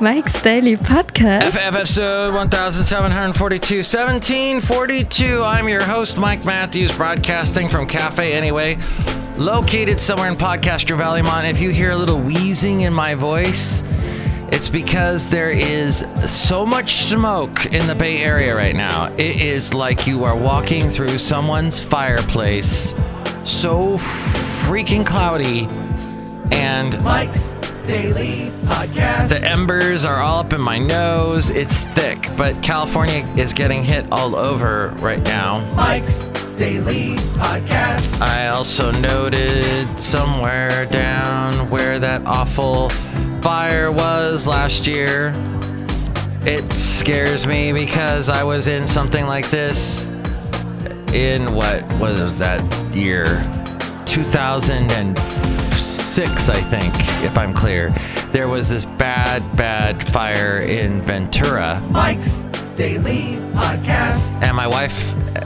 Mike's Daily Podcast. FF episode 1742, 1742. I'm your host, Mike Matthews, broadcasting from Cafe Anyway, located somewhere in Podcaster Valley, Mont. If you hear a little wheezing in my voice, it's because there is so much smoke in the Bay Area right now. It is like you are walking through someone's fireplace, so freaking cloudy, and Mike's Daily Podcast. the embers are all up in my nose. It's thick, but California is getting hit all over right now. Mike's Daily Podcast. I also noted somewhere down where that awful fire was last year. It scares me because I was in something like this in what was that year? 2006, I think, if I'm clear. There was this bad, bad fire in Ventura Mike's Daily Podcast. and my wife eh,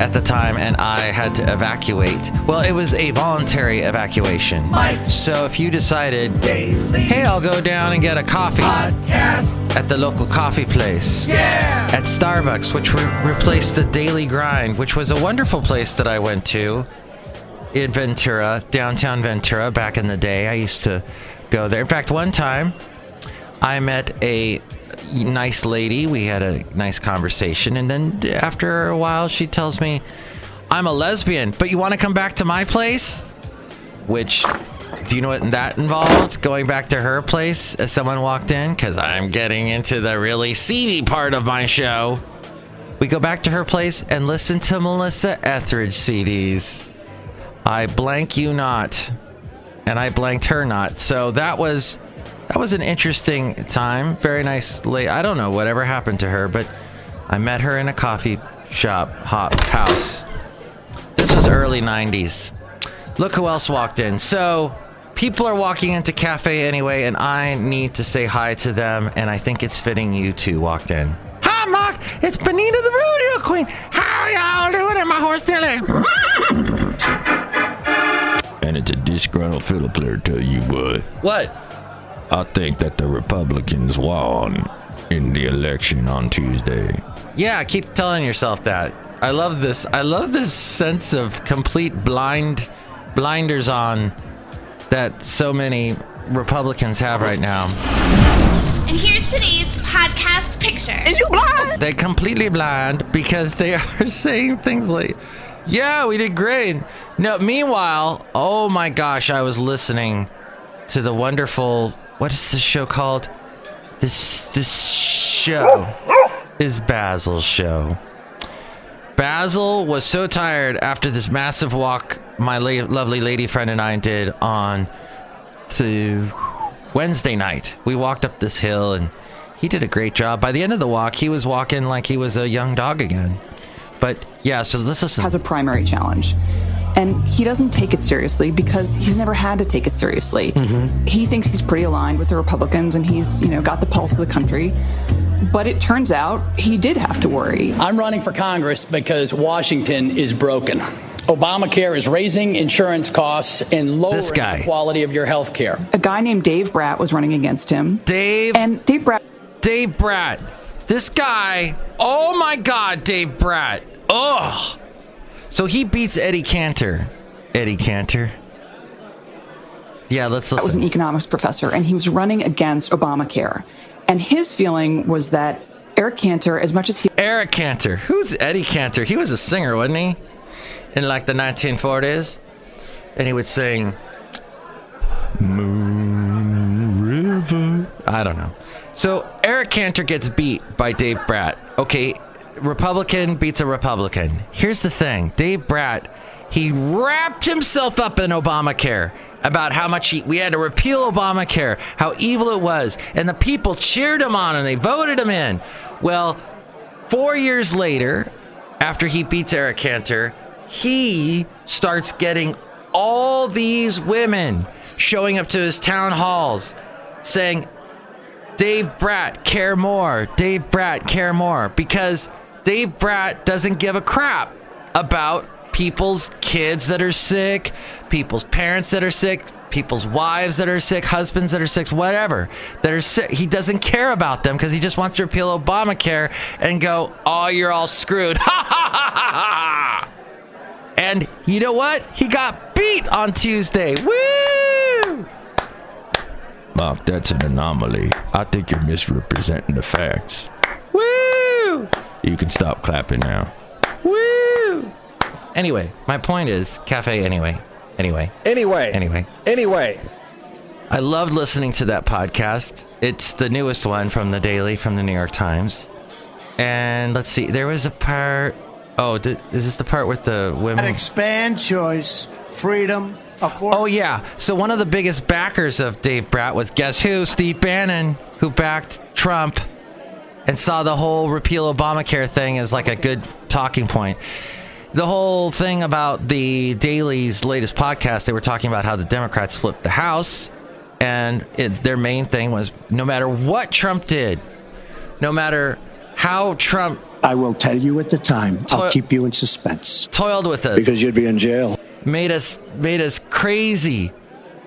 at the time and I had to evacuate. Well, it was a voluntary evacuation. Mike's So if you decided, Daily hey, I'll go down and get a coffee Podcast. at the local coffee place. Yeah. At Starbucks, which re- replaced the Daily Grind, which was a wonderful place that I went to in Ventura, downtown Ventura, back in the day. I used to go there. In fact, one time I met a nice lady. We had a nice conversation. And then after a while, she tells me, I'm a lesbian, but you want to come back to my place? Which, do you know what that involved? Going back to her place as someone walked in? Because I'm getting into the really seedy part of my show. We go back to her place and listen to Melissa Etheridge CDs. I blank you not. And I blanked her not. So that was that was an interesting time. Very nice lady. I don't know whatever happened to her, but I met her in a coffee shop hop house. This was early 90s. Look who else walked in. So people are walking into cafe anyway, and I need to say hi to them, and I think it's fitting you two walked in. Hi, Mark. It's Benita the Rodeo Queen. How y'all doing at my horse dealer? And it's a disgruntled fiddle player, tell you what. What? I think that the Republicans won in the election on Tuesday. Yeah, keep telling yourself that. I love this. I love this sense of complete blind blinders on that so many Republicans have right now. And here's today's podcast picture. Is you blind? They're completely blind because they are saying things like, "Yeah, we did great." No, meanwhile, oh my gosh, I was listening to the wonderful what is this show called? This this show is Basil's show. Basil was so tired after this massive walk my la- lovely lady friend and I did on to Wednesday night. We walked up this hill and he did a great job. By the end of the walk, he was walking like he was a young dog again. But yeah, so listen. has a primary challenge. And he doesn't take it seriously because he's never had to take it seriously. Mm-hmm. He thinks he's pretty aligned with the Republicans and he's, you know, got the pulse of the country. But it turns out he did have to worry. I'm running for Congress because Washington is broken. Obamacare is raising insurance costs and lowering This guy. the quality of your health care. A guy named Dave Brat was running against him. Dave And Dave Brat Dave Brat. This guy, oh my God, Dave Brat. Ugh. So he beats Eddie Cantor. Eddie Cantor. Yeah, let's listen. was an economics professor and he was running against Obamacare. And his feeling was that Eric Cantor, as much as he Eric Cantor. Who's Eddie Cantor? He was a singer, wasn't he? In like the 1940s. And he would sing Moon River. I don't know. So Eric Cantor gets beat by Dave Brat. Okay, Republican beats a Republican. Here's the thing Dave Brat, he wrapped himself up in Obamacare about how much he, we had to repeal Obamacare, how evil it was. And the people cheered him on and they voted him in. Well, four years later, after he beats Eric Cantor, he starts getting all these women showing up to his town halls saying, Dave Brat, care more. Dave Brat, care more. Because Dave Brat doesn't give a crap about people's kids that are sick, people's parents that are sick. people's wives that are sick, husbands that are sick, whatever, that are sick. He doesn't care about them because he just wants to repeal Obamacare and go, oh, you're all screwed. Ha ha ha ha ha. And you know what? He got beat on Tuesday. Woo! Mark, that's an anomaly. I think you're misrepresenting the facts. Woo! You can stop clapping now. Woo! Anyway, my point is cafe anyway. Anyway. Anyway. Anyway. Anyway. I loved listening to that podcast. It's the newest one from the Daily from the New York Times. And let's see, there was a part. Oh, did, is this the part with the women? expand choice, freedom, afford. Oh yeah. So one of the biggest backers of Dave Brat was guess who? Steve Bannon, who backed Trump and saw the whole repeal Obamacare thing as like a good talking point. The whole thing about the Daily's latest podcast, they were talking about how the Democrats flipped the House, and it, their main thing was no matter what Trump did, no matter how Trump I will tell you at the time. Toil- I'll keep you in suspense. toiled with us, Because you'd be in jail. made us made us crazy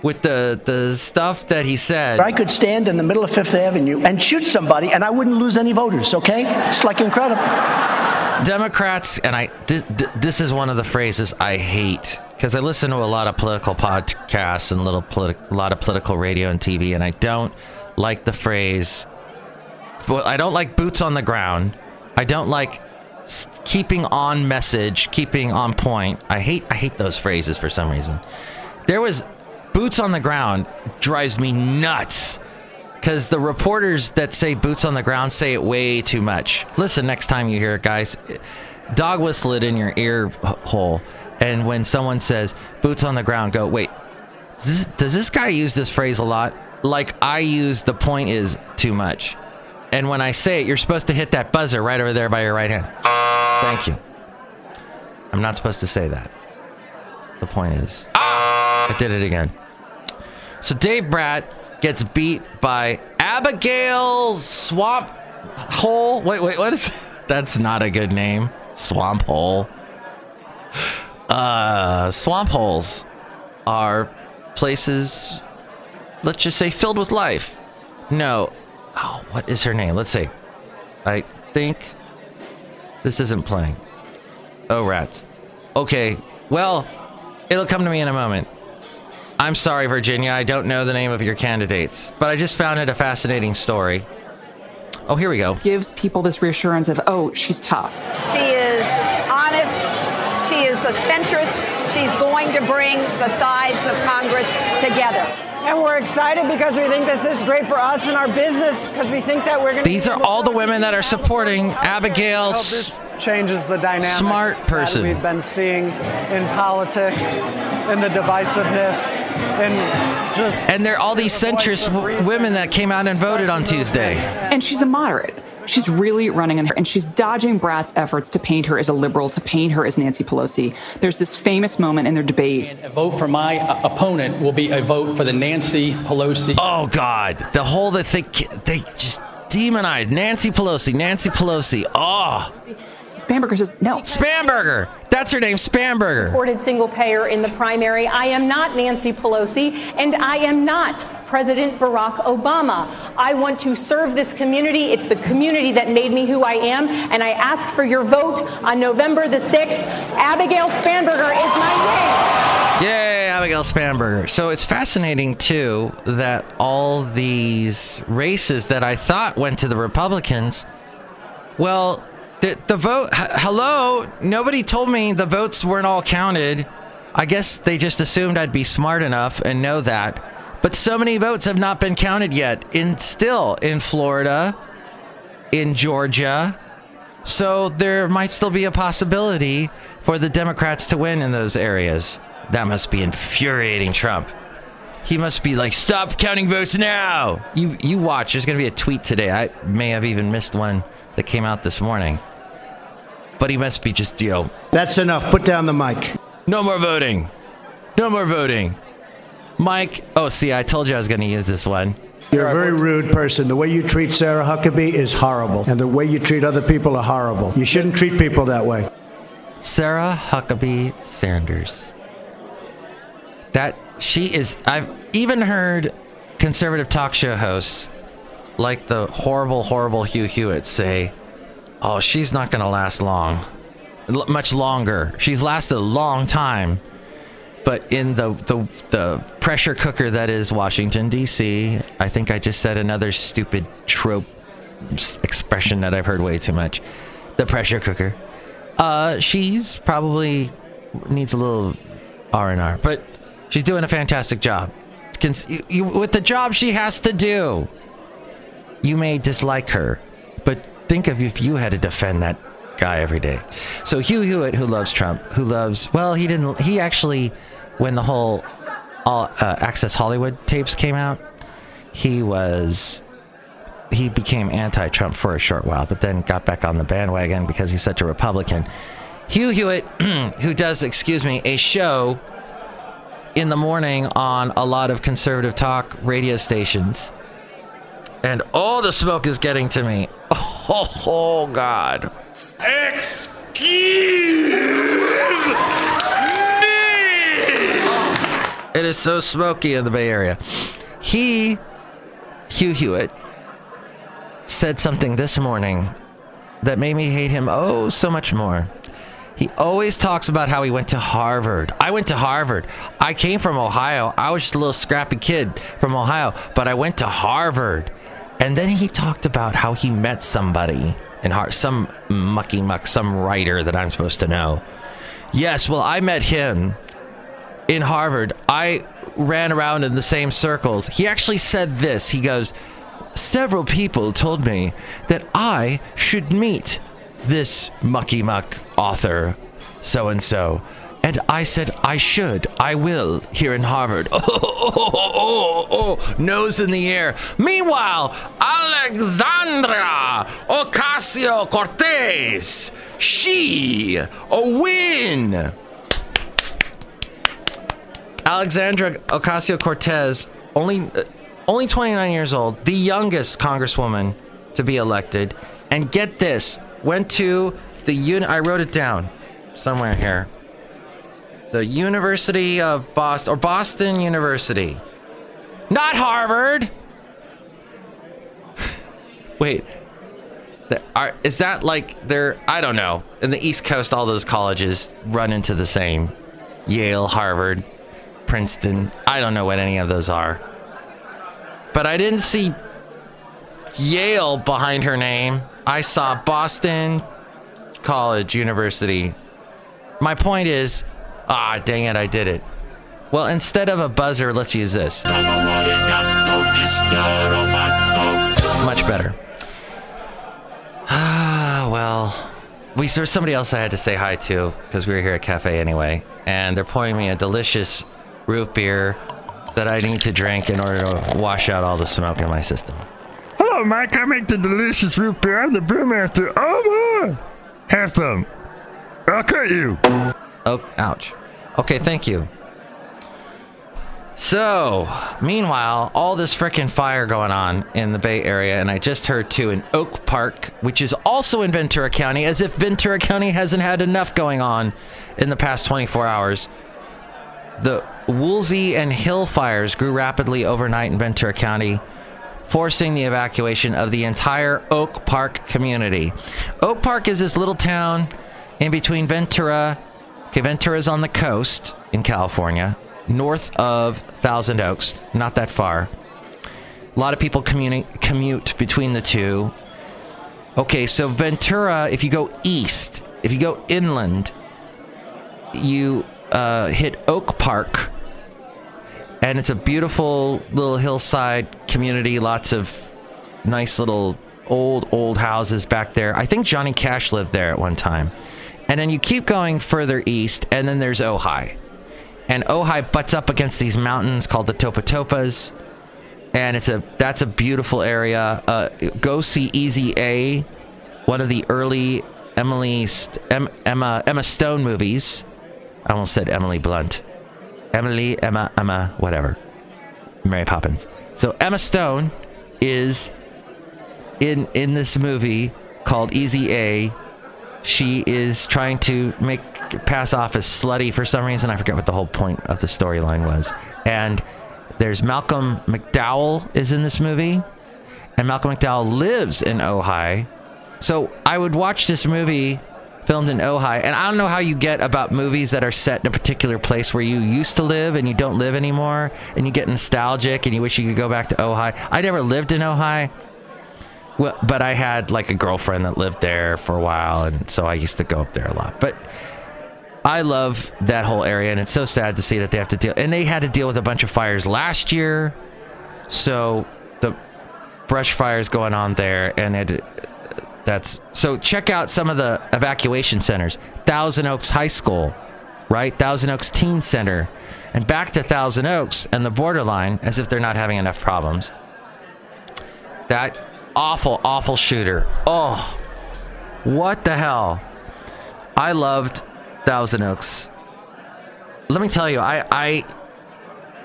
with the the stuff that he said. I could stand in the middle of Fifth Avenue and shoot somebody, and I wouldn't lose any voters. Okay, it's like incredible. Democrats, and I, th- th- this is one of the phrases I hate because I listen to a lot of political podcasts and little politi- a lot of political radio and TV, and I don't like the phrase. Well, I don't like boots on the ground. I don't like keeping on message, keeping on point. I hate, I hate those phrases for some reason. There was boots on the ground drives me nuts because the reporters that say boots on the ground say it way too much. Listen, next time you hear it, guys, dog whistle it in your ear hole. And when someone says boots on the ground, go, wait, this, does this guy use this phrase a lot? Like I use the point is too much. And when I say it, you're supposed to hit that buzzer right over there by your right hand. Thank you. I'm not supposed to say that. The point is, I did it again. So Dave Brat gets beat by Abigail Swamp Hole. Wait, wait, what is? That's not a good name. Swamp Hole. Uh, swamp holes are places. Let's just say filled with life. No. Oh, what is her name? Let's see. I think this isn't playing. Oh, rats. Okay. Well, it'll come to me in a moment. I'm sorry, Virginia. I don't know the name of your candidates, but I just found it a fascinating story. Oh, here we go. Gives people this reassurance of, oh, she's tough. She is honest. She is a centrist. She's going to bring the sides of Congress together. And we're excited because we think this is great for us and our business because we think that we're going to. These are all the women that are supporting Abigail. Hope this changes the dynamic. Smart person. that we've been seeing in politics, in the divisiveness, and just. And there are all these centrist w- women that came out and voted on Tuesday. And she's a moderate. She's really running in her, and she's dodging Brat's efforts to paint her as a liberal, to paint her as Nancy Pelosi. There's this famous moment in their debate. A vote for my uh, opponent will be a vote for the Nancy Pelosi. Oh God, the whole that they they just demonized Nancy Pelosi, Nancy Pelosi. Oh, Spamberger says no. Spamberger. That's her name, Spamberger. Supported single payer in the primary. I am not Nancy Pelosi, and I am not President Barack Obama. I want to serve this community. It's the community that made me who I am, and I ask for your vote on November the 6th. Abigail Spanberger is my name. Yay, Abigail Spamberger. So it's fascinating too that all these races that I thought went to the Republicans, well, the, the vote. h- hello, nobody told me the votes weren't all counted. I guess they just assumed I'd be smart enough and know that. But so many votes have not been counted yet. In still in Florida, in Georgia. So there might still be a possibility for the Democrats to win in those areas. That must be infuriating Trump. He must be like, stop counting votes now. You you watch. There's gonna be a tweet today. I may have even missed one that came out this morning. But he must be just, you know, That's enough. Put down the mic. no more voting. No more voting. Mike, oh, see, I told you I was going to use this one. You're a very rude person. The way you treat Sarah Huckabee is horrible. And the way you treat other people are horrible. You shouldn't treat people that way. Sarah Huckabee Sanders. That she is. I've even heard conservative talk show hosts like the horrible, horrible Hugh Hewitt say, "Oh, she's not to last long, L- much longer. She's lasted a long time." But in the, the the pressure cooker that is Washington D.C., I think I just said another stupid trope expression that I've heard way too much. The pressure cooker. Uh, she's probably needs a little R and R, but she's doing a fantastic job. Cons- you, you, with the job she has to do, you may dislike her, but think of if you had to defend that guy every day. So Hugh Hewitt, who loves Trump, who loves well, he didn't. He actually, when the whole all, uh, Access Hollywood tapes came out, he was he became anti-Trump for a short while, but then got back on the bandwagon because he's such a Republican. Hugh Hewitt, who does, excuse me, a show in the morning on a lot of conservative talk radio stations. And all the smoke is getting to me. Oh, oh God. Excuse me. It is so smoky in the Bay Area. He, Hugh Hewitt, said something this morning that made me hate him oh so much more. He always talks about how he went to Harvard. I went to Harvard. I came from Ohio. I was just a little scrappy kid from Ohio, but I went to Harvard. And then he talked about how he met somebody in Harvard, some mucky muck, some writer that I'm supposed to know. Yes, well, I met him in Harvard. I ran around in the same circles. He actually said this. He goes, Several people told me that I should meet this mucky muck author, so and so. And I said, I should, I will, here in Harvard. Oh, oh, oh, oh, oh, nose in the air. Meanwhile, Alexandra Ocasio Cortez, she, a win. Alexandra Ocasio Cortez, only uh, only 29 years old, the youngest congresswoman to be elected, and get this, went to the un. I wrote it down somewhere here. The University of Boston or Boston University, not Harvard. Wait, the, are, is that like they're? I don't know. In the East Coast, all those colleges run into the same. Yale, Harvard, Princeton. I don't know what any of those are. But I didn't see Yale behind her name. I saw Boston College, University. My point is, ah, dang it, I did it. Well, instead of a buzzer, let's use this. Much better. Ah, well, we there's somebody else I had to say hi to because we were here at cafe anyway, and they're pouring me a delicious root beer that I need to drink in order to wash out all the smoke in my system. Hello, Mike. I make the delicious root beer. I'm the brewmaster. Oh, my. Have some. I'll cut you. Oh, ouch. Okay, thank you. So, meanwhile, all this frickin' fire going on in the Bay Area, and I just heard too in Oak Park, which is also in Ventura County, as if Ventura County hasn't had enough going on in the past 24 hours. The Woolsey and Hill fires grew rapidly overnight in Ventura County, forcing the evacuation of the entire Oak Park community. Oak Park is this little town in between Ventura. Okay, Ventura's on the coast in California, north of Thousand Oaks, not that far. A lot of people communi- commute between the two. Okay, so Ventura, if you go east, if you go inland, you uh, hit Oak Park, and it's a beautiful little hillside community. Lots of nice little old, old houses back there. I think Johnny Cash lived there at one time. And then you keep going further east, and then there's Ojai. And Ojai butts up against these mountains called the Topatopas. And it's a that's a beautiful area. Uh, go see Easy A, one of the early Emily St- em- Emma Emma Stone movies. I almost said Emily Blunt. Emily, Emma, Emma, whatever. Mary Poppins. So Emma Stone is in in this movie called Easy A. She is trying to make pass off as slutty for some reason. I forget what the whole point of the storyline was. And there's Malcolm McDowell is in this movie, and Malcolm McDowell lives in Ojai. So I would watch this movie filmed in Ojai, and I don't know how you get about movies that are set in a particular place where you used to live and you don't live anymore, and you get nostalgic and you wish you could go back to Ojai. I never lived in Ojai. Well, but I had like a girlfriend that lived there for a while, and so I used to go up there a lot. But I love that whole area, and it's so sad to see that they have to deal. And they had to deal with a bunch of fires last year, so the brush fires going on there, and that's so. Check out some of the evacuation centers. Thousand Oaks High School, right? Thousand Oaks Teen Center, and back to Thousand Oaks and the borderline, as if they're not having enough problems. That awful, awful shooter. Oh, what the hell? I loved Thousand Oaks. Let me tell you, I I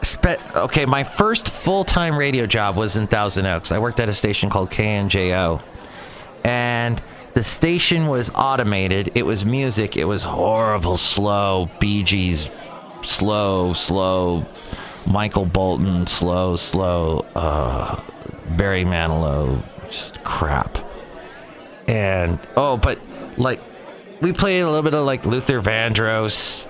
spent okay. My first full time radio job was in Thousand Oaks. I worked at a station called KNJO, and the station was automated. It was music. It was horrible, slow Bee Gees, slow, slow. Michael Bolton, slow, slow. Uh, Barry Manilow, just crap. And oh, but like we played a little bit of like Luther Vandross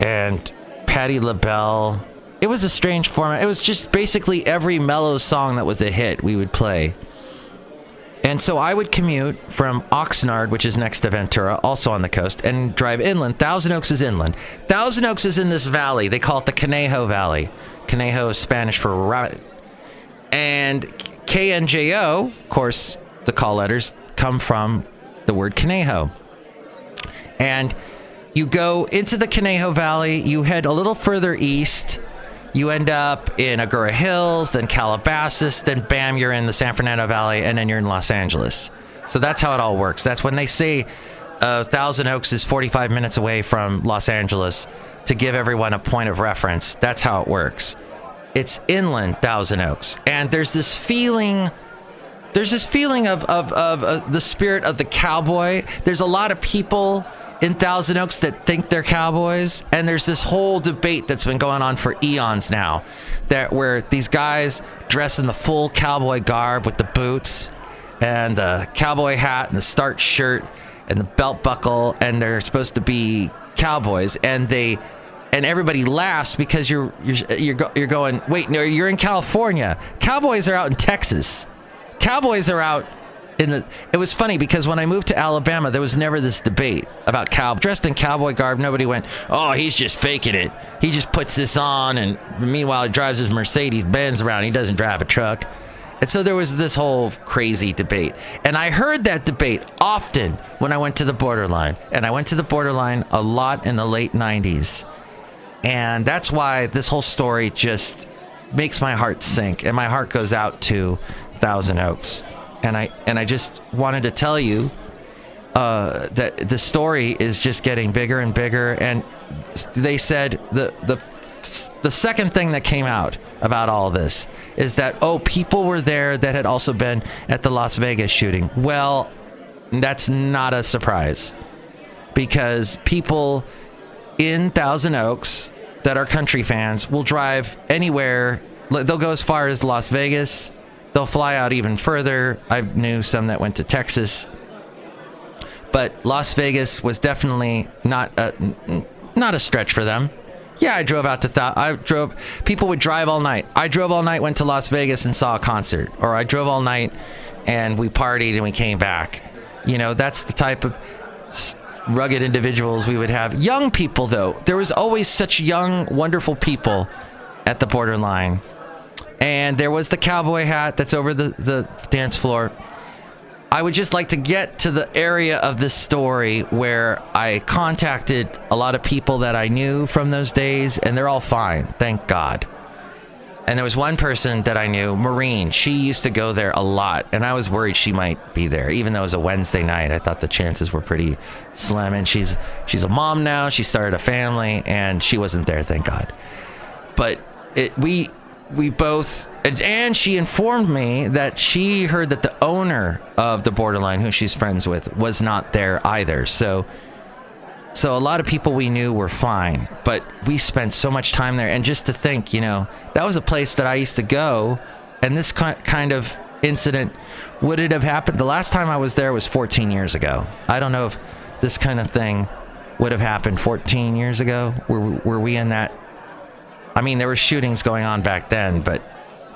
and Patti LaBelle. It was a strange format. It was just basically every mellow song that was a hit we would play. And so I would commute from Oxnard, which is next to Ventura, also on the coast, and drive inland. Thousand Oaks is inland. Thousand Oaks is in this valley. They call it the Conejo Valley. Conejo is Spanish for rabbit. And KNJO, of course, the call letters come from the word Conejo. And you go into the Conejo Valley, you head a little further east, you end up in Agoura Hills, then Calabasas, then bam, you're in the San Fernando Valley, and then you're in Los Angeles. So that's how it all works. That's when they say uh, Thousand Oaks is 45 minutes away from Los Angeles to give everyone a point of reference. That's how it works. It's inland Thousand Oaks, and there's this feeling. There's this feeling of of, of uh, the spirit of the cowboy. There's a lot of people in Thousand Oaks that think they're cowboys, and there's this whole debate that's been going on for eons now, that where these guys dress in the full cowboy garb with the boots and the cowboy hat and the starch shirt and the belt buckle, and they're supposed to be cowboys, and they and everybody laughs because you're you're you're, go, you're going wait no you're in California. Cowboys are out in Texas. Cowboys are out in the it was funny because when I moved to Alabama, there was never this debate about cow dressed in cowboy garb. Nobody went, "Oh, he's just faking it. He just puts this on." And meanwhile, he drives his Mercedes Benz around. He doesn't drive a truck. And so there was this whole crazy debate. And I heard that debate often when I went to the borderline. And I went to the borderline a lot in the late 90s. And that's why this whole story just makes my heart sink. And my heart goes out to Thousand Oaks and I and I just wanted to tell you uh, that the story is just getting bigger and bigger. And they said the the the second thing that came out about all this is that oh people were there that had also been at the Las Vegas shooting. Well, that's not a surprise because people in Thousand Oaks that are country fans will drive anywhere. They'll go as far as Las Vegas They'll fly out even further. I knew some that went to Texas. But Las Vegas was definitely not a, not a stretch for them. Yeah, I drove out to Th- I drove people would drive all night. I drove all night, went to Las Vegas and saw a concert. Or I drove all night and we partied and we came back. You know, that's the type of rugged individuals we would have. Young people though. There was always such young wonderful people at the borderline and there was the cowboy hat that's over the, the dance floor. I would just like to get to the area of this story where I contacted a lot of people that I knew from those days, and they're all fine, thank God. And there was one person that I knew, Maureen. She used to go there a lot, and I was worried she might be there, even though it was a Wednesday night. I thought the chances were pretty slim. And she's she's a mom now. She started a family, and she wasn't there, thank God. But it, we we both and she informed me that she heard that the owner of the borderline who she's friends with was not there either so So a lot of people we knew were fine, but we spent so much time there. And just to think, you know, that was a place that I used to go, and this kind of incident would it have happened? The last time I was there was 14 years ago. I don't know if this kind of thing would have happened 14 years ago. Were, were we in that? I mean, there were shootings going on back then, but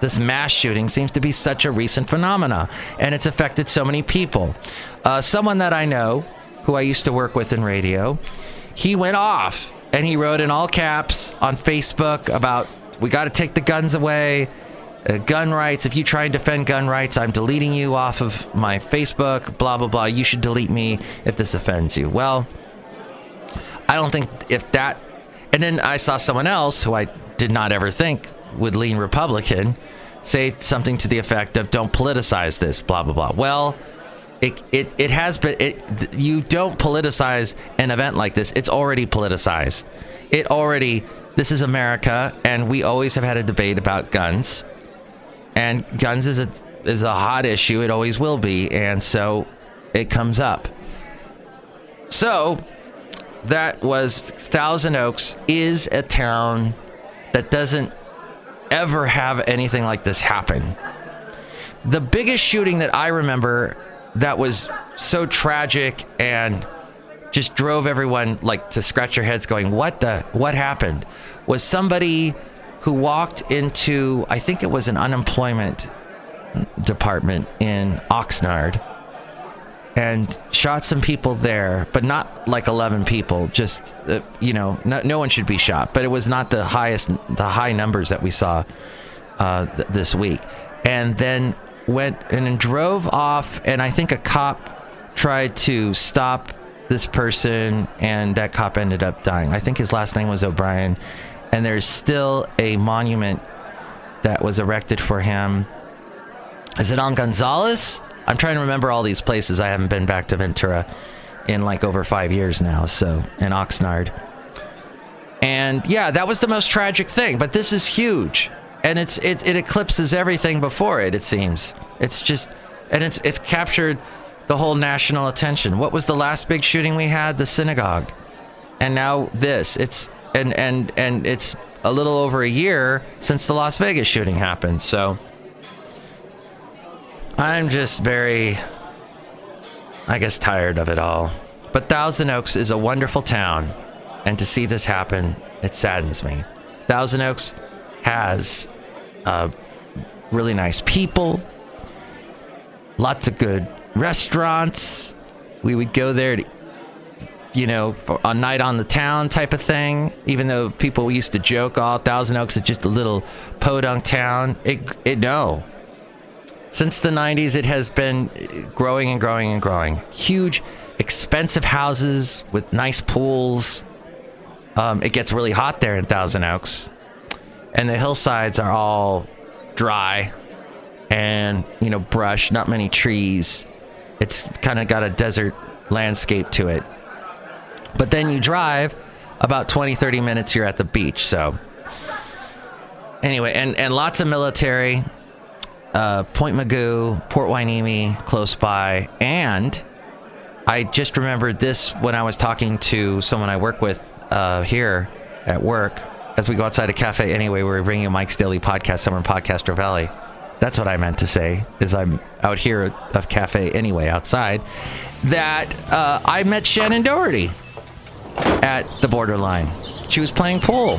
this mass shooting seems to be such a recent phenomena, and it's affected so many people. Uh, someone that I know, who I used to work with in radio, he went off and he wrote in all caps on Facebook about we got to take the guns away. Uh, gun rights. If you try and defend gun rights, I'm deleting you off of my Facebook. Blah blah blah. You should delete me if this offends you. Well, I don't think if that. And then I saw someone else who I did not ever think would lean Republican say something to the effect of "Don't politicize this." Blah blah blah. Well, it it, it has been. It, you don't politicize an event like this. It's already politicized. It already. This is America, and we always have had a debate about guns and guns is a is a hot issue. It always will be, and so it comes up. So that was Thousand Oaks is a town that doesn't ever have anything like this happen. The biggest shooting that I remember that was so tragic and just drove everyone like to scratch their heads going what the what happened was somebody who walked into, I think it was an unemployment department in Oxnard and shot some people there, but not like 11 people. Just, uh, you know, no, no, one should be shot, but it was not the highest, the high numbers that we saw uh, th- this week. And then went and drove off, and I think a cop tried to stop this person, and that cop ended up dying. I think his last name was O'Brien and there's still a monument that was erected for him. Is it on Gonzales? I'm trying to remember all these places. I haven't been back to Ventura in like over five years now, so in Oxnard. And yeah, that was the most tragic thing, but this is huge. And it's it, it eclipses everything before it, it seems. It's just and it's it's captured the whole national attention. What was the last big shooting we had? The synagogue. And now this. It's and and and it's a little over a year since the Las Vegas shooting happened. So I'm just very, I guess, tired of it all. But Thousand Oaks is a wonderful town, and to see this happen, it saddens me. Thousand Oaks has uh, really nice people, lots of good restaurants. We would go there to you know, for a night on the town type of thing. Even though people used to joke, "All Thousand Oaks is just a little podunk town." It, it no. Since the '90s, it has been growing and growing and growing. Huge, expensive houses with nice pools. Um, it gets really hot there in Thousand Oaks, and the hillsides are all dry and you know brush, not many trees. It's kind of got a desert landscape to it. But then you drive about 20, 30 minutes, you're at the beach. So, anyway, and, and lots of military, uh, Point Mugu Port Hueneme, close by. And I just remembered this when I was talking to someone I work with uh, here at work. As we go outside a cafe anyway, we're bringing you Mike's Daily Podcast, Summer Podcast Valley. That's what I meant to say, is I'm out here of cafe anyway, outside. That uh, I met Shannen Doherty at the borderline. She was playing pool.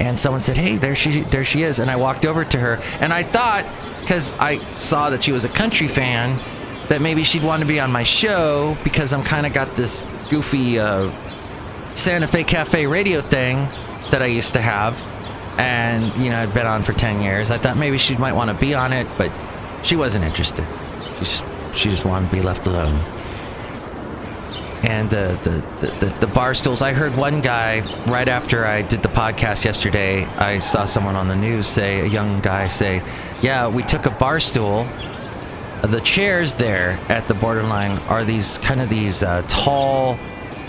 And someone said, "Hey, there she there she is." And I walked over to her, and I thought cuz I saw that she was a country fan that maybe she'd want to be on my show because I'm kind of got this goofy uh, Santa Fe Cafe radio thing that I used to have. And, you know, I'd been on for 10 years. I thought maybe she might want to be on it, but she wasn't interested. She just, she just wanted to be left alone and the, the, the, the, bar stools. I heard one guy right after I did the podcast yesterday. I saw someone on the news say, a young guy say, Yeah, we took a bar stool. The chairs there at the borderline are these kind of these uh, tall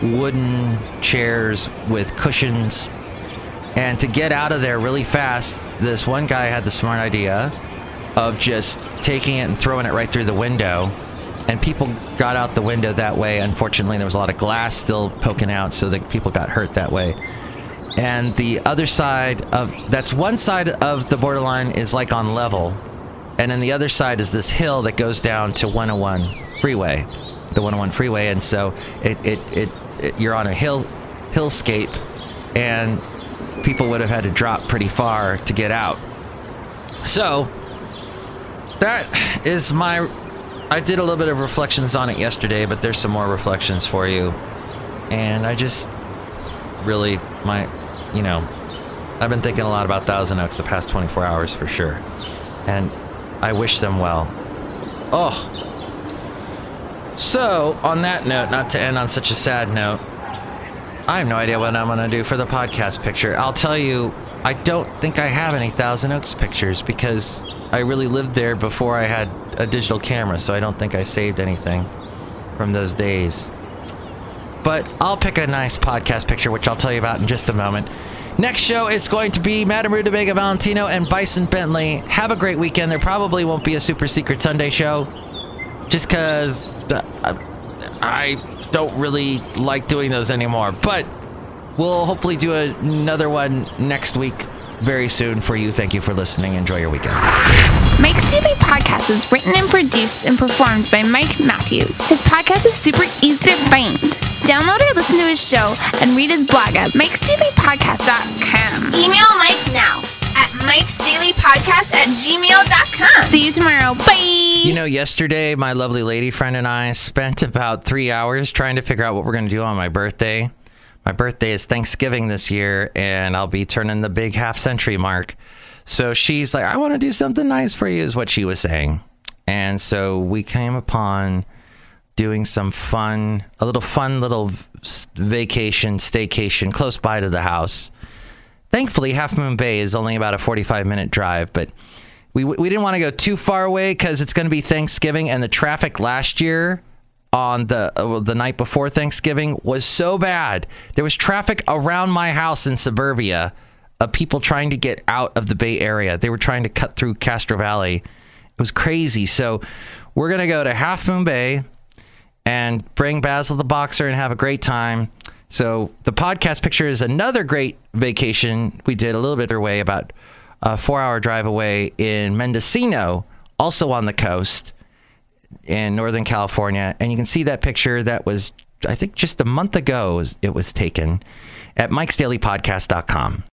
wooden chairs with cushions. And to get out of there really fast, this one guy had the smart idea of just taking it and throwing it right through the window and people got out the window that way. Unfortunately, there was a lot of glass still poking out, so that people got hurt that way. And the other side of that's one side of the borderline is like on level, and then the other side is this hill that goes down to 101 freeway, the 101 freeway, and so it it, it, it you're on a hill hillscape, and people would have had to drop pretty far to get out. So that is my. I did a little bit of reflections on it yesterday, but there's some more reflections for you. And I just really, my, you know, I've been thinking a lot about Thousand Oaks the past 24 hours for sure. And I wish them well. Oh. So, on that note, not to end on such a sad note, I have no idea what I'm going to do for the podcast picture. I'll tell you, I don't think I have any Thousand Oaks pictures because I really lived there before I had a digital camera, so I don't think I saved anything from those days. But I'll pick a nice podcast picture, which I'll tell you about in just a moment. Next show is going to be Madame Rutabaga Valentino and Bison Bentley. Have a great weekend. There probably won't be a Super Secret Sunday show just because uh, I don't really like doing those anymore. But we'll hopefully do a, another one next week very soon for you. Thank you for listening. Enjoy your weekend. Mike's Daily Podcast is written and produced and performed by Mike Matthews. His podcast is super easy to find. Download or listen to his show and read his blog at mikesdailypodcast.com. Email Mike now at mikesdailypodcast at gmail.com. See you tomorrow. Bye. You know, yesterday, my lovely lady friend and I spent about three hours trying to figure out what we're going to do on my birthday. My birthday is Thanksgiving this year, and I'll be turning the big half century mark. So she's like, I want to do something nice for you, is what she was saying. And so we came upon doing some fun, a little fun little vacation, staycation close by to the house. Thankfully, Half Moon Bay is only about a 45 minute drive, but we, we didn't want to go too far away because it's going to be Thanksgiving, and the traffic last year on the uh, the night before Thanksgiving was so bad. There was traffic around my house in suburbia of people trying to get out of the Bay Area. They were trying to cut through Castro Valley. It was crazy. So we're gonna go to Half Moon Bay and bring Basil the boxer and have a great time. So the podcast picture is another great vacation we did a little bit away, about a four-hour drive away in Mendocino, also on the coast in Northern California. And you can see that picture that was, I think, just a month ago it was taken at mikesdailypodcast.com.